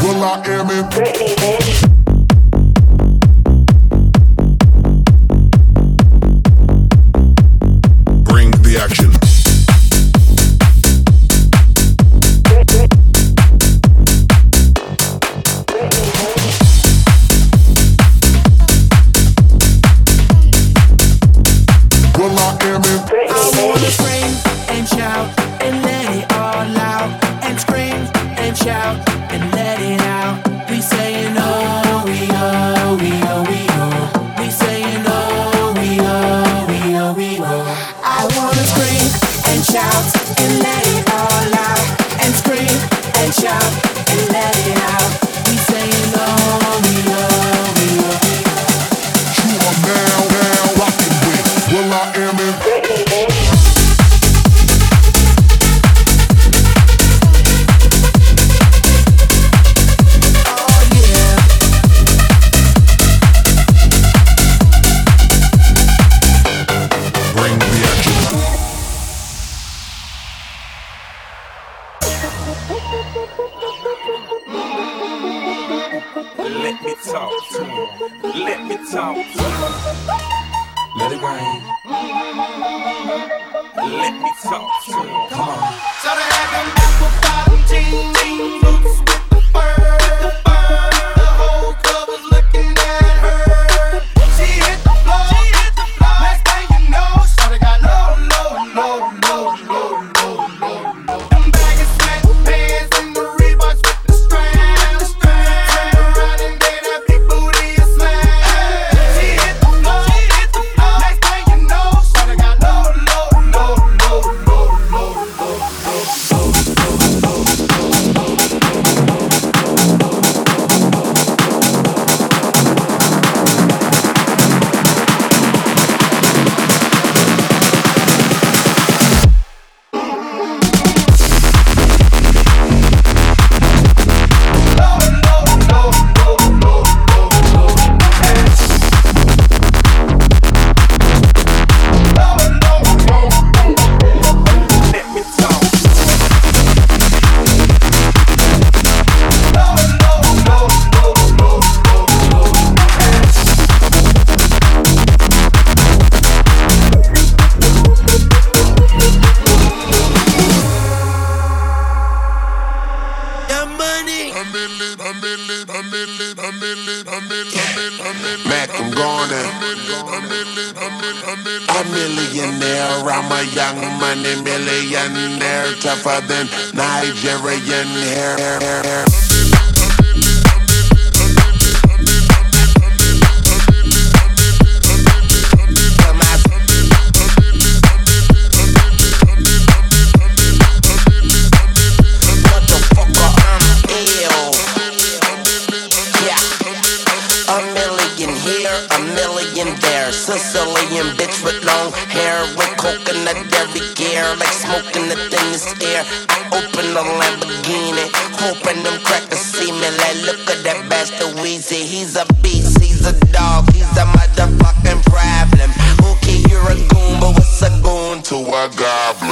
Well, I am in. Britney, bitch. and shout and let it all out and scream and shout and let it out. let me talk to you. Come on. So. a millionaire. I'm a young money millionaire, tougher than Nigerian hair. hair, hair. with long hair, with coconut every gear, like smoking the thinnest air. I open a Lamborghini, hoping them crackers see me. Like, look at that bastard Weezy, he's a beast, he's a dog, he's a motherfucking problem. Okay, you're a goon, but what's a goon to a goblin?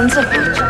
文字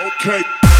Okay.